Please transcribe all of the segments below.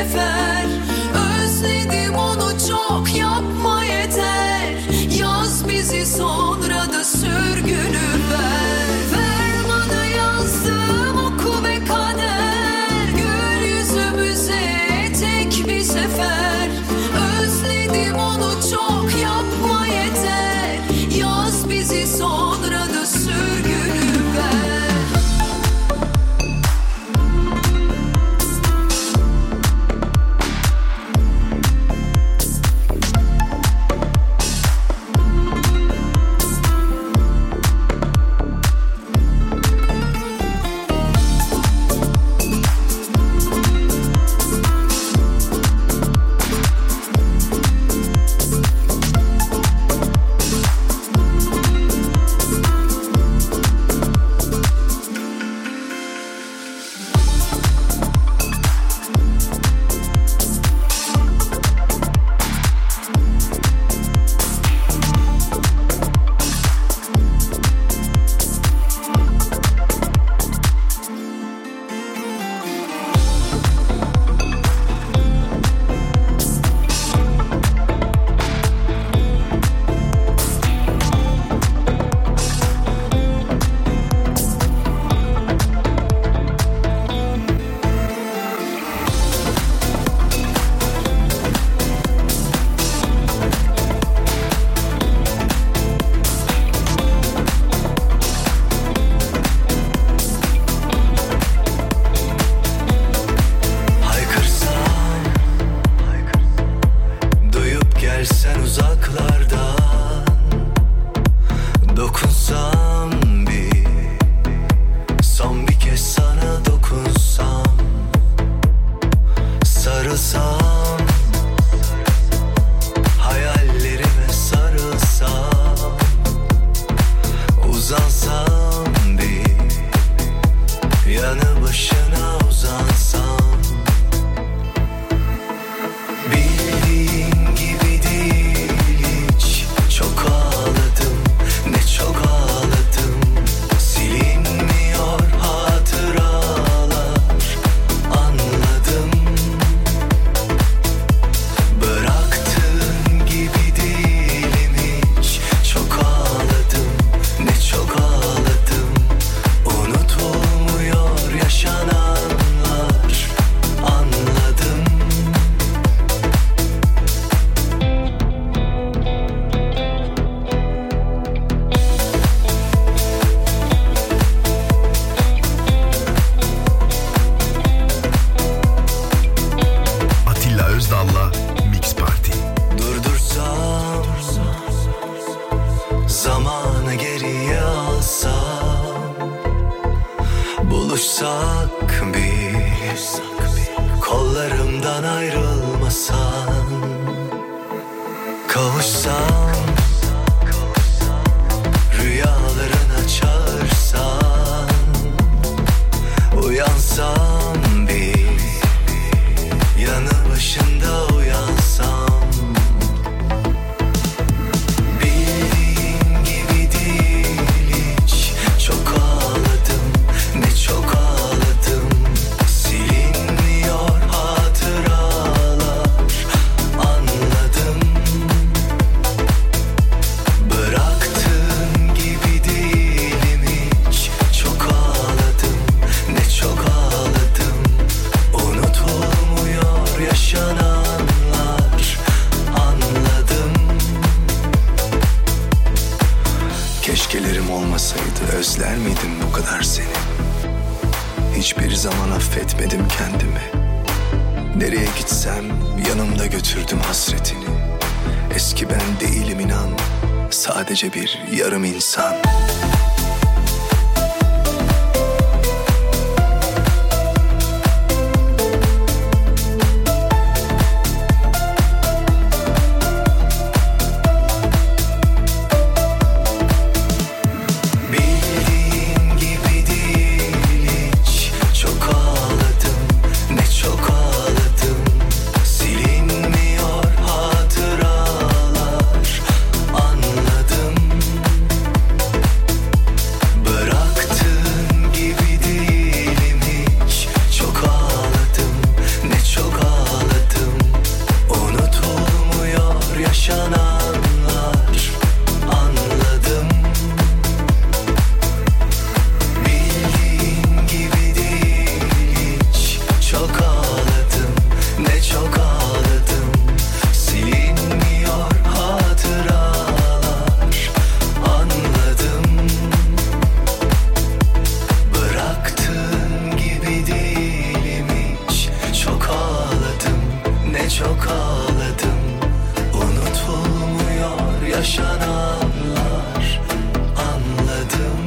river Duyup gelsen çok ağladım. Unutulmuyor yaşananlar. Anladım.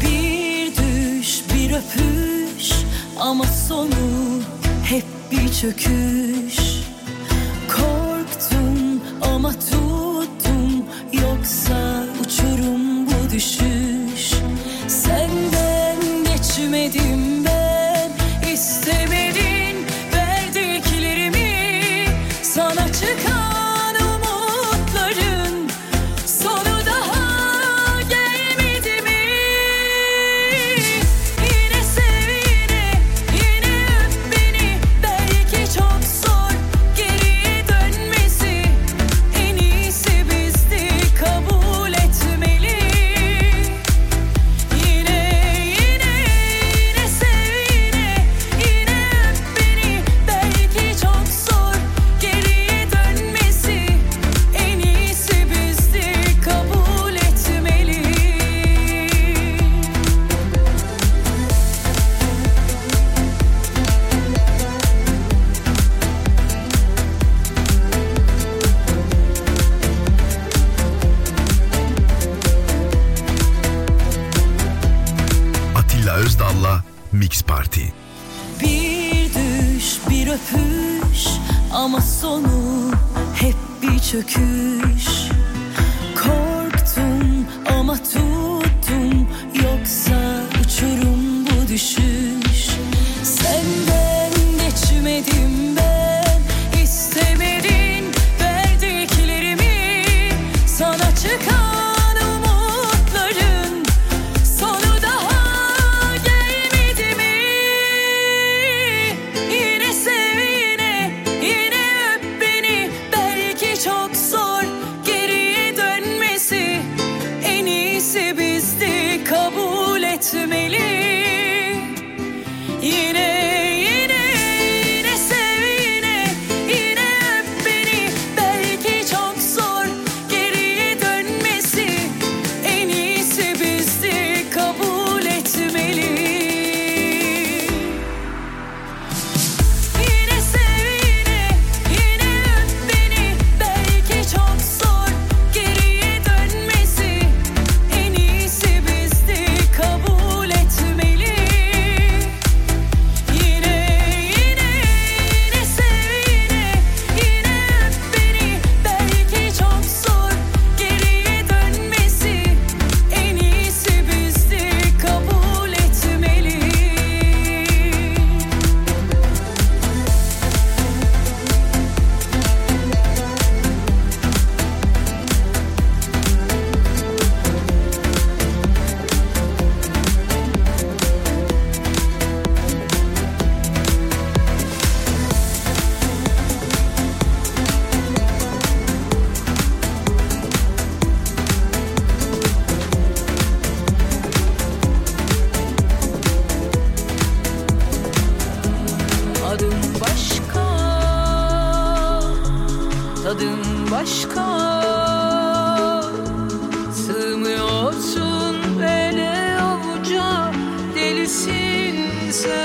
Bir düş bir öpüş Ama sonu hep bir çöküş. Korktum ama tuttum Yoksa uçurum bu düşüş. Senden geçmedi 只可。sins.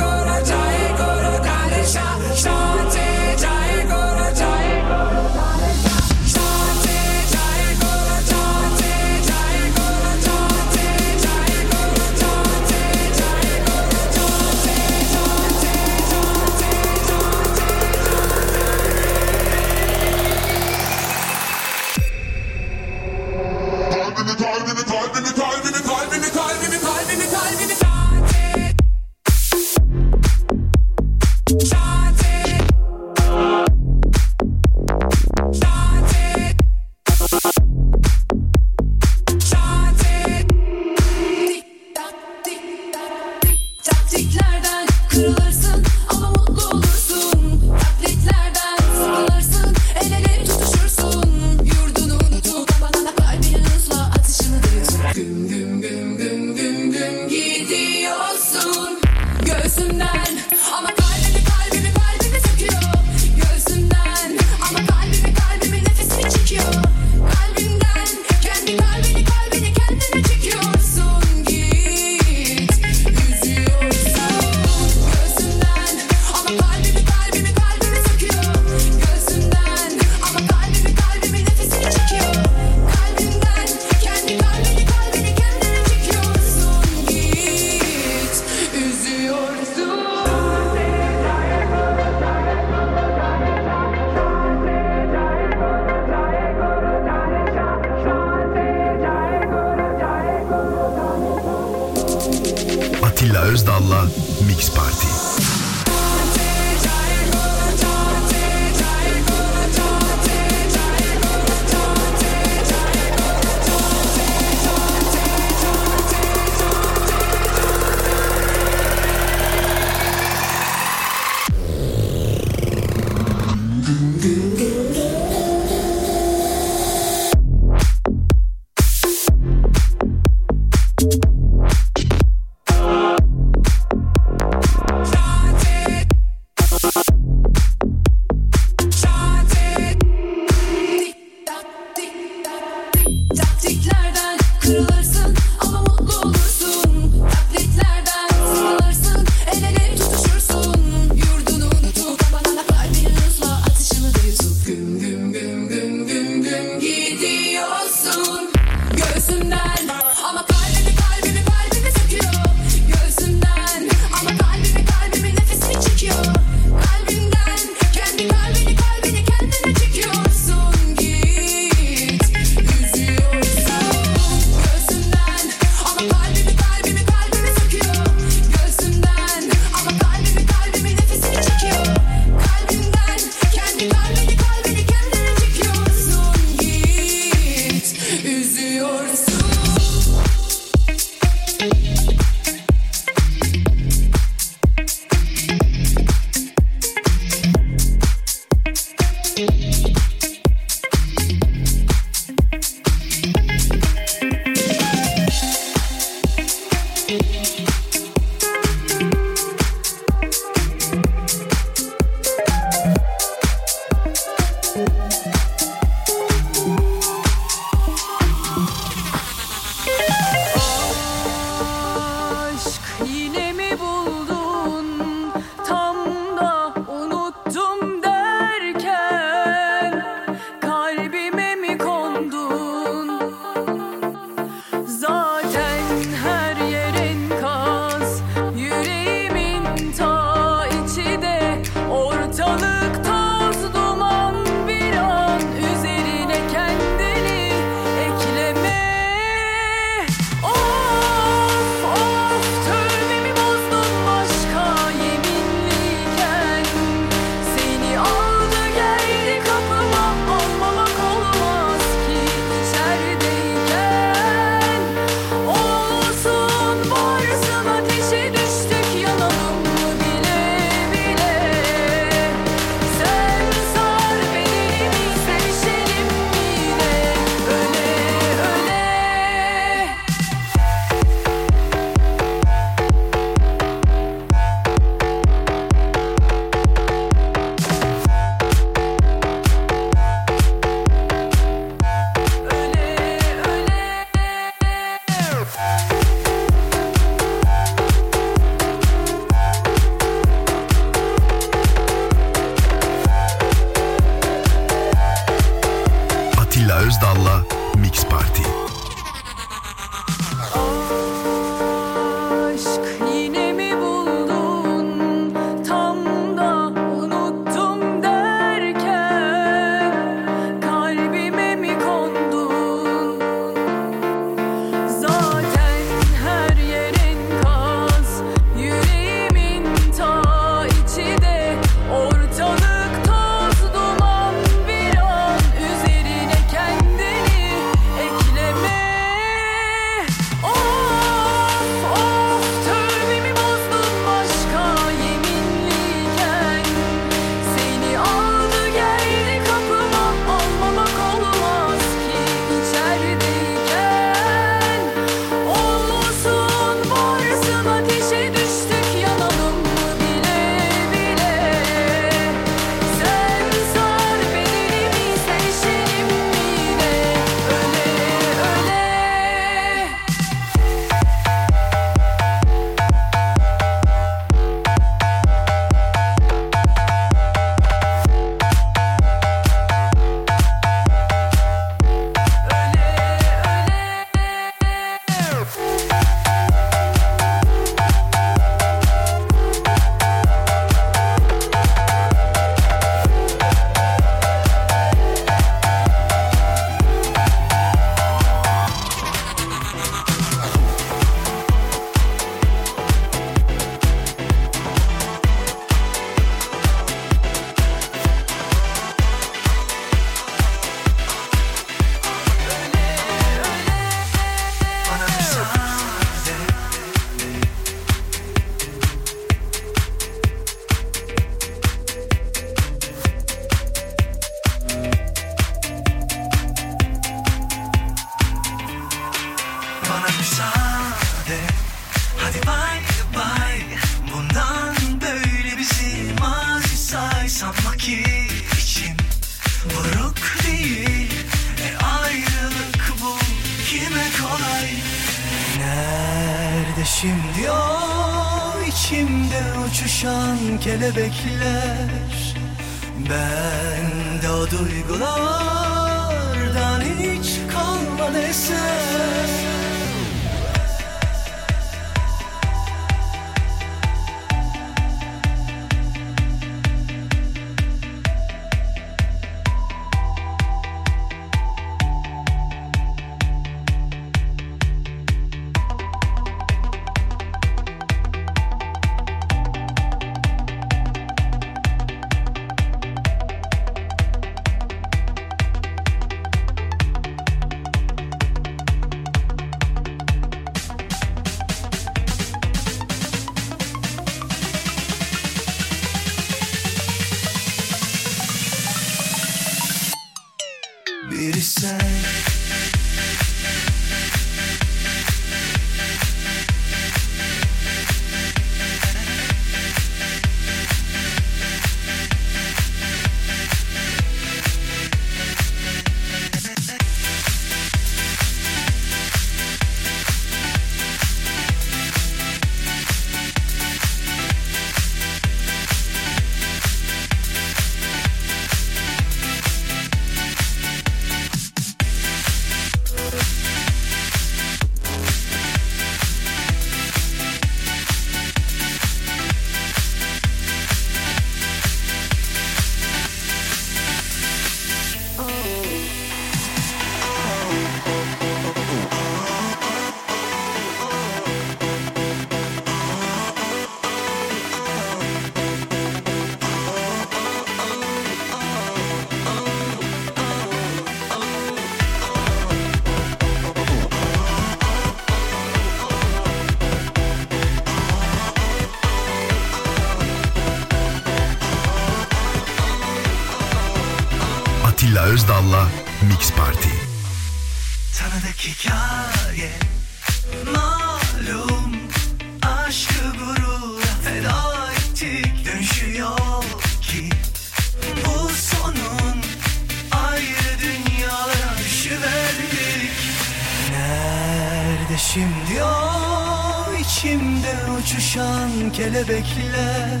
Şimdi o içimde uçuşan kelebekler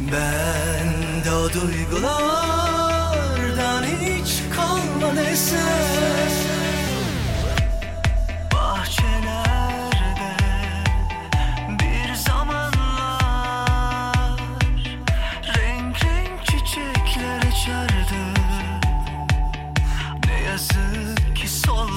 Ben de o duygulardan hiç kalmadı eser. Bahçelerde bir zamanlar Renk renk çiçekler açardı Ne yazık ki soldular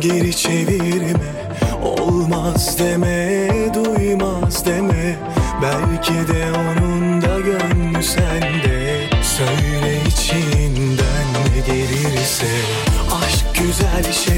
geri çevirme. Olmaz deme duymaz deme. Belki de onun da gönlü sende. Söyle içinden ne gelirse. Aşk güzel şey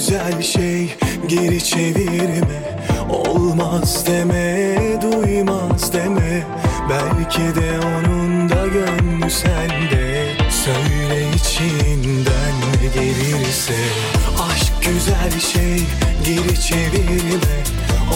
güzel şey geri çevirme. Olmaz deme, duymaz deme. Belki de onun da gönlü sende. Söyle içinden ne gelirse. Aşk güzel şey geri çevirme.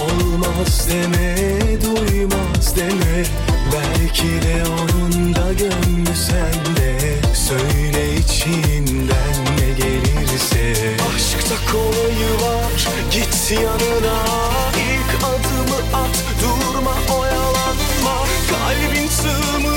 Olmaz deme, duymaz deme. Belki de onun da gönlü sende. Söyle içinden gelirse. Aşkta kolayı var git yanına. İlk adımı at durma oyalanma. Kalbin sığmı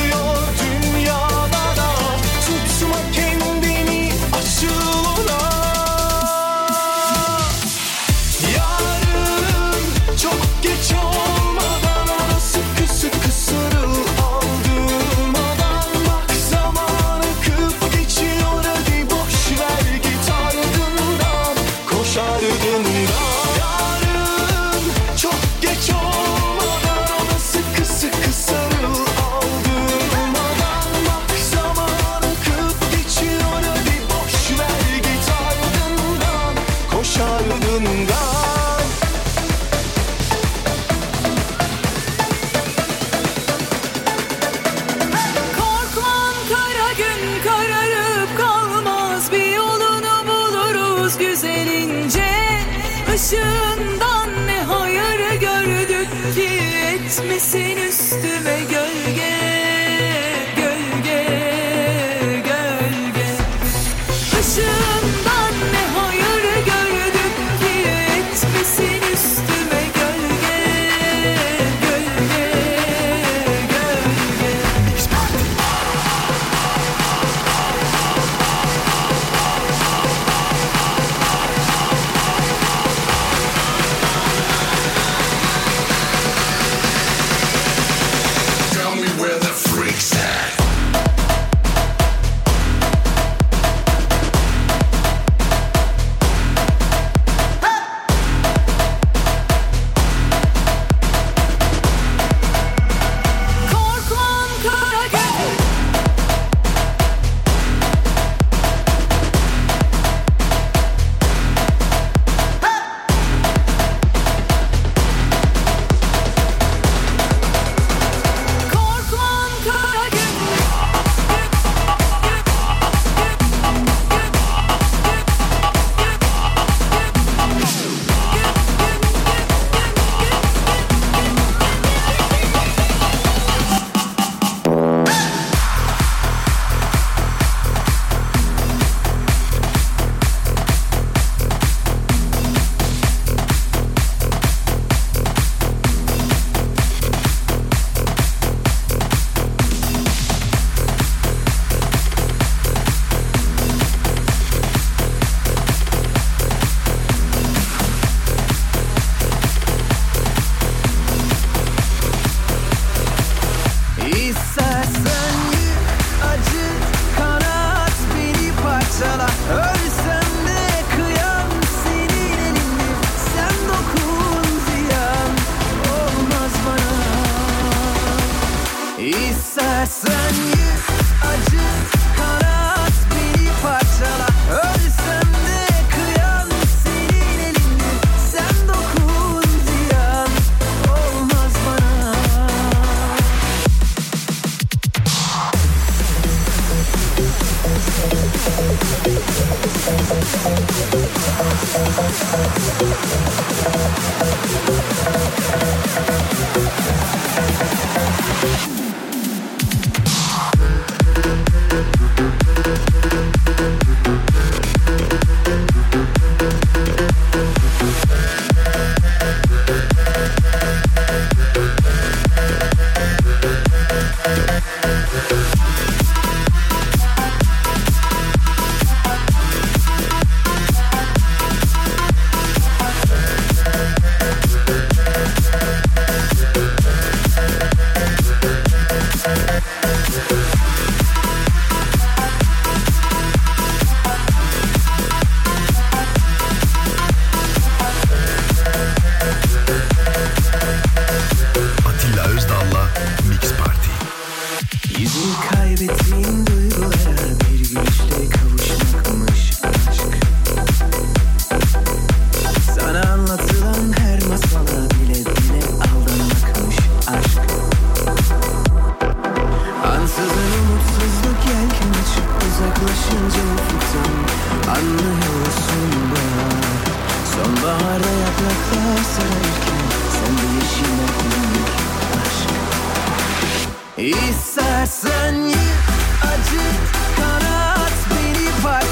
less than é you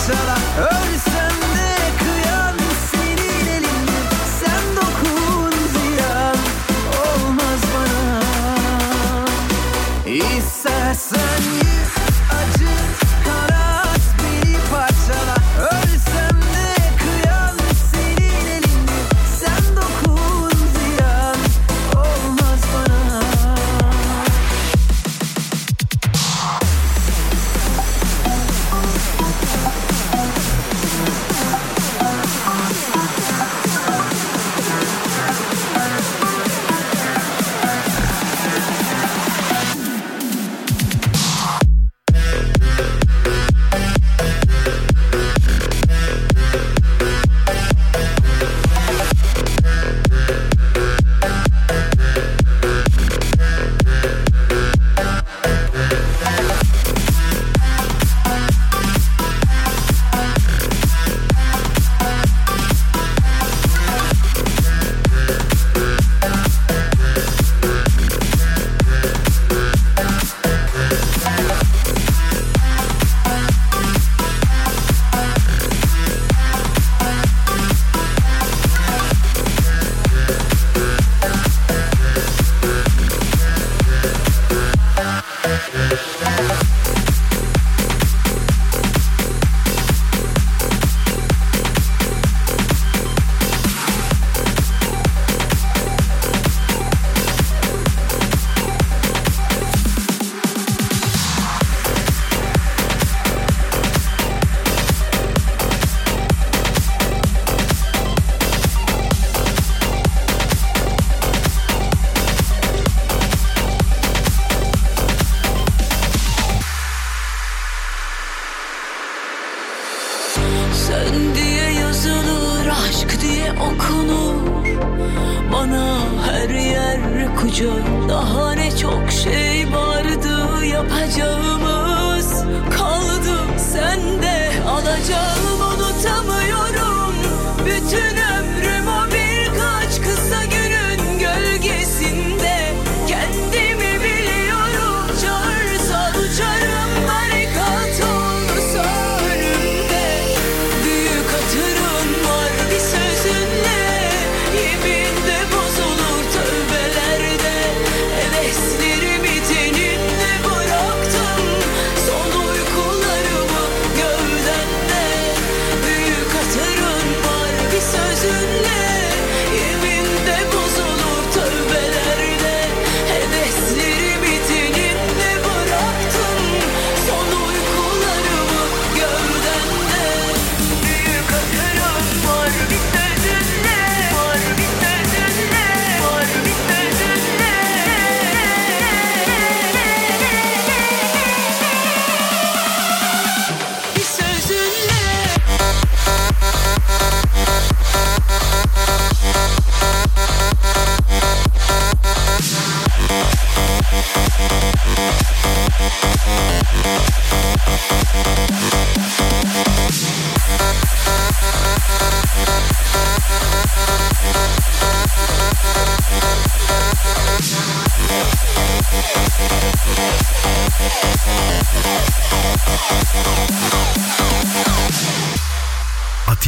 said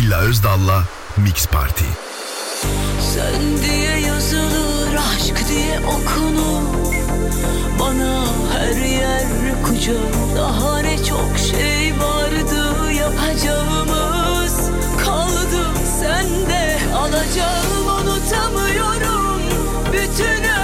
Atilla Özdal'la Mix Party. Sen diye yazılır, aşk diye okunur. Bana her yer kucak Daha ne çok şey vardı. Yapacağımız Kaldı sende. Alacağım unutamıyorum. Bütün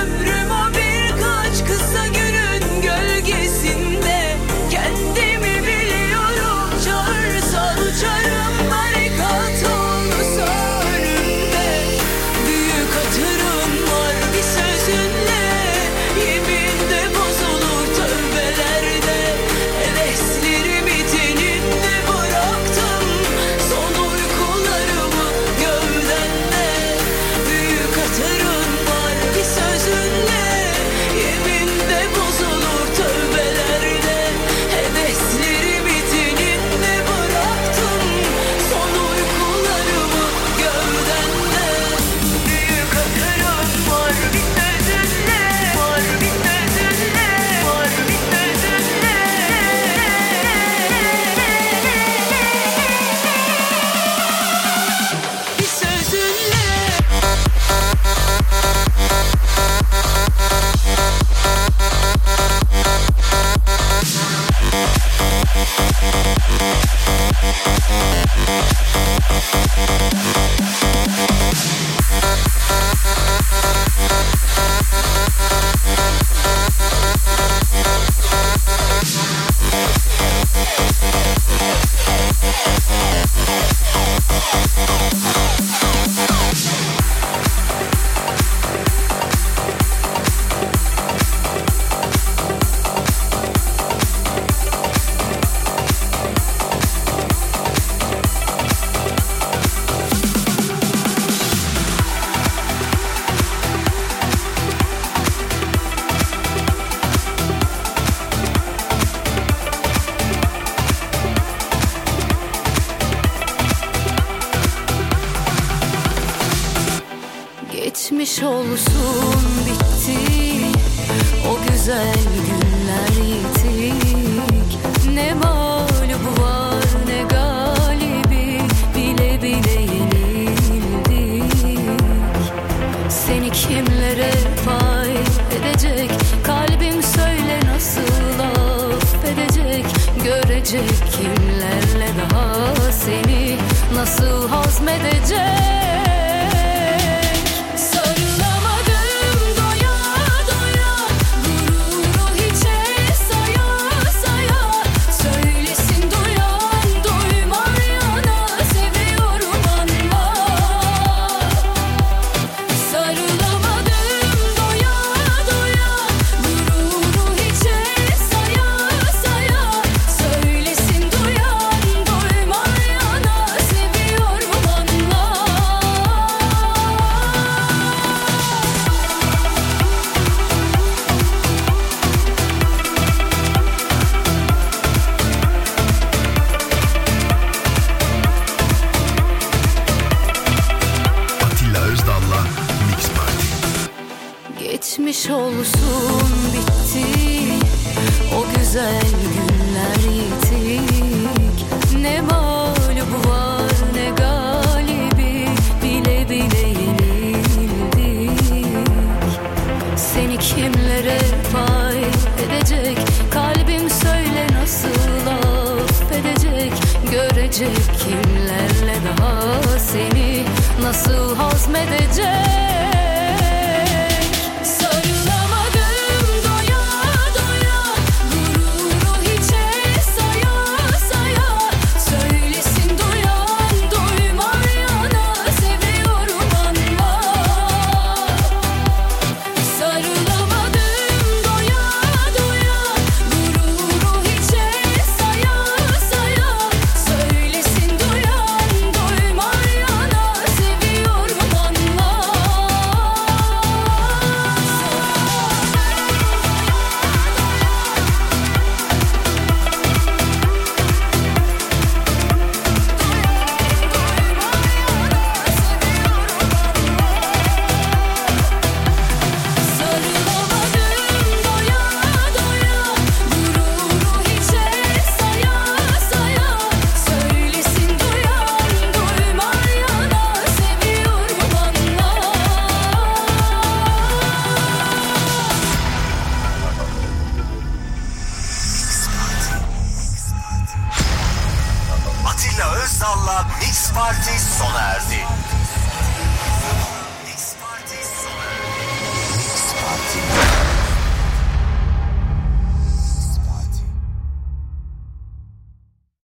olsun bitti. O güzel günler yitik Ne mağlubu var ne galibi. Bile bile yenildik. Seni kimlere pay edecek? Kalbim söyle nasıl affedecek Görecek kimlerle daha seni Nasıl hazmedecek?